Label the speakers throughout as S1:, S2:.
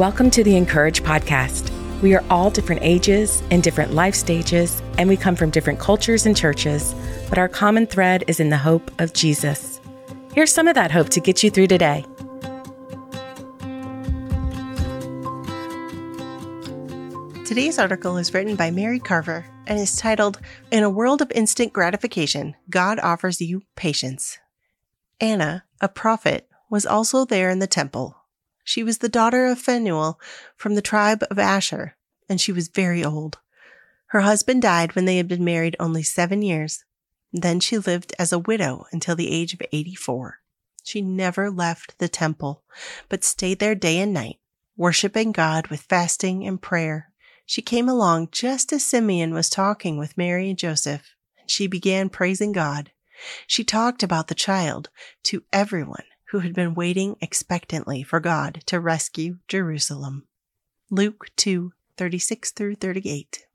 S1: Welcome to the (in)courage podcast. We are all different ages and different life stages, and we come from different cultures and churches, but our common thread is in the hope of Jesus. Here's some of that hope to get you through today.
S2: Today's article is written by Mary Carver and is titled In a World of Instant Gratification, God Offers You Patience. Anna, a prophet, was also there in the temple. She was the daughter of Phanuel from the tribe of Asher, and she was very old. Her husband died when they had been married only seven years. Then she lived as a widow until the age of 84. She never left the temple, but stayed there day and night, worshiping God with fasting and prayer. She came along just as Simeon was talking with Mary and Joseph, and she began praising God. She talked about the child to everyone who had been waiting expectantly for God to rescue Jerusalem. Luke 2 36 through 38.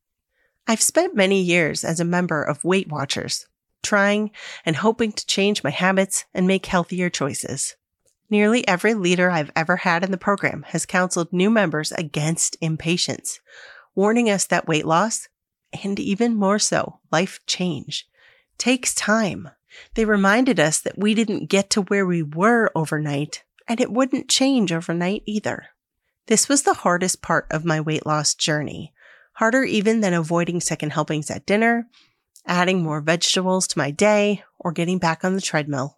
S2: I've spent many years as a member of Weight Watchers, trying and hoping to change my habits and make healthier choices. Nearly every leader I've ever had in the program has counseled new members against impatience, warning us that weight loss, and even more so, life change, takes time. They reminded us that we didn't get to where we were overnight, and it wouldn't change overnight either. This was the hardest part of my weight loss journey, harder even than avoiding second helpings at dinner, adding more vegetables to my day, or getting back on the treadmill.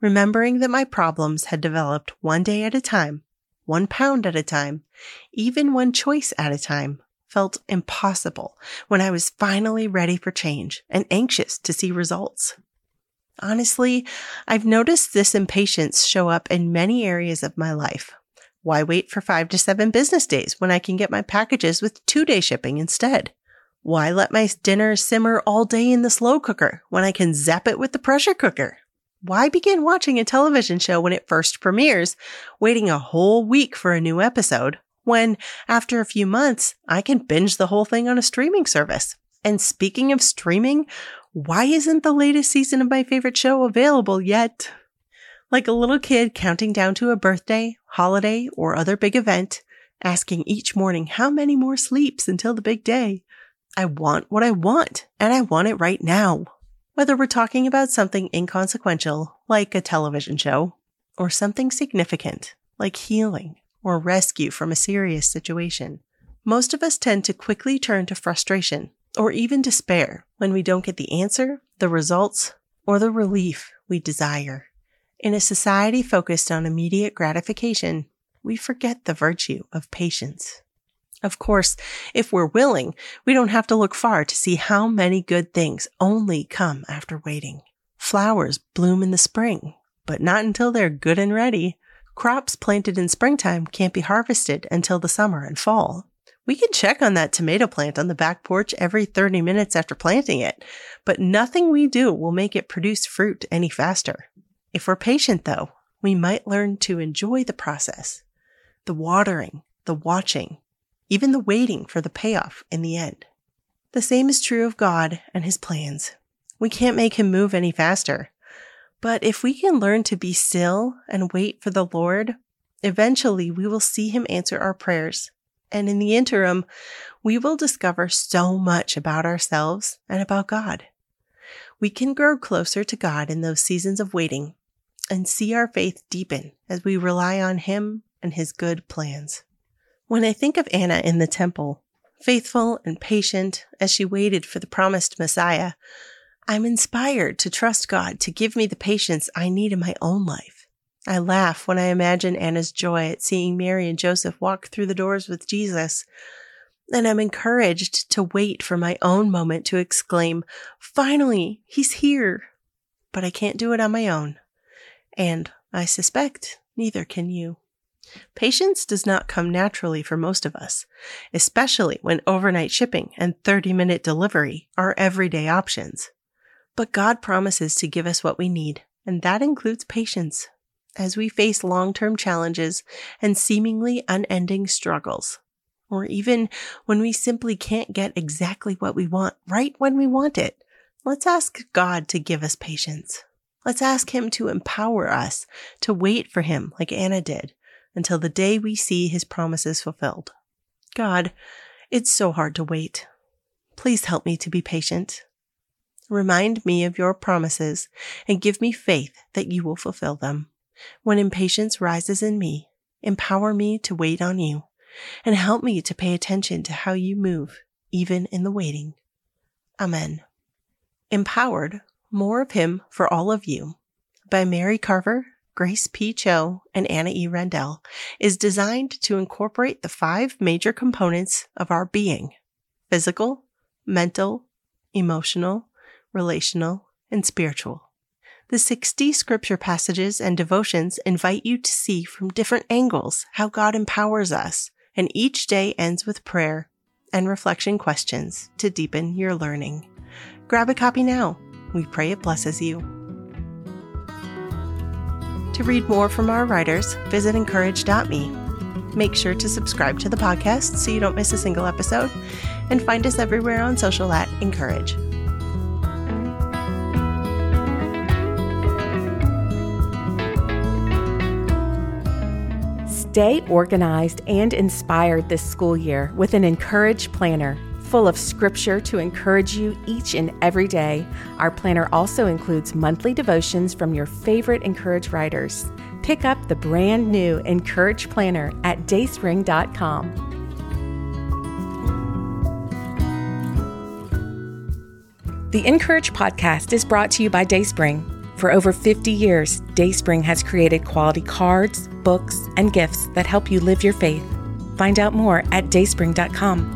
S2: Remembering that my problems had developed one day at a time, one pound at a time, even one choice at a time, felt impossible when I was finally ready for change and anxious to see results. Honestly, I've noticed this impatience show up in many areas of my life. Why wait for five to seven business days when I can get my packages with two day shipping instead? Why let my dinner simmer all day in the slow cooker when I can zap it with the pressure cooker? Why begin watching a television show when it first premieres, waiting a whole week for a new episode, when after a few months, I can binge the whole thing on a streaming service? And speaking of streaming, why isn't the latest season of my favorite show available yet? Like a little kid counting down to a birthday, holiday, or other big event, asking each morning how many more sleeps until the big day. I want what I want, and I want it right now. Whether we're talking about something inconsequential, like a television show, or something significant, like healing or rescue from a serious situation, most of us tend to quickly turn to frustration or even despair when we don't get the answer, the results, or the relief we desire. In a society focused on immediate gratification, we forget the virtue of patience. Of course, if we're willing, we don't have to look far to see how many good things only come after waiting. Flowers bloom in the spring, but not until they're good and ready. Crops planted in springtime can't be harvested until the summer and fall. We can check on that tomato plant on the back porch every 30 minutes after planting it, but nothing we do will make it produce fruit any faster. If we're patient though, we might learn to enjoy the process, the watering, the watching, even the waiting for the payoff in the end. The same is true of God and his plans. We can't make him move any faster. But if we can learn to be still and wait for the Lord, eventually we will see him answer our prayers and in the interim, we will discover so much about ourselves and about God. We can grow closer to God in those seasons of waiting and see our faith deepen as we rely on Him and His good plans. When I think of Anna in the temple, faithful and patient as she waited for the promised Messiah, I'm inspired to trust God to give me the patience I need in my own life. I laugh when I imagine Anna's joy at seeing Mary and Joseph walk through the doors with Jesus. And I'm encouraged to wait for my own moment to exclaim, finally, he's here. But I can't do it on my own. And I suspect neither can you. Patience does not come naturally for most of us, especially when overnight shipping and 30 minute delivery are everyday options. But God promises to give us what we need, and that includes patience as we face long term challenges and seemingly unending struggles, or even when we simply can't get exactly what we want right when we want it. Let's ask God to give us patience. Let's ask Him to empower us to wait for Him like Anna did until the day we see his promises fulfilled. God, it's so hard to wait. Please help me to be patient. Remind me of your promises and give me faith that you will fulfill them. When impatience rises in me, empower me to wait on you and help me to pay attention to how you move, even in the waiting. Amen. Empowered, More of Him for All of You by Mary Carver, Grace P. Cho, and Anna E. Rendell is designed to incorporate the five major components of our being physical, mental, emotional, relational, and spiritual. The 60 scripture passages and devotions invite you to see from different angles how God empowers us, and each day ends with prayer and reflection questions to deepen your learning. Grab a copy now. We pray it blesses you. To read more from our writers, visit incourage.me. Make sure to subscribe to the podcast so you don't miss a single episode, and find us everywhere on social at (in)courage.
S1: Stay organized and inspired this school year with an (in)courage Planner full of scripture to encourage you each and every day. Our planner also includes monthly devotions from your favorite (in)courage writers. Pick up the brand new (in)courage Planner at dayspring.com. The (in)courage podcast is brought to you by Dayspring. For over 50 years, Dayspring has created quality cards, books, and gifts that help you live your faith. Find out more at dayspring.com.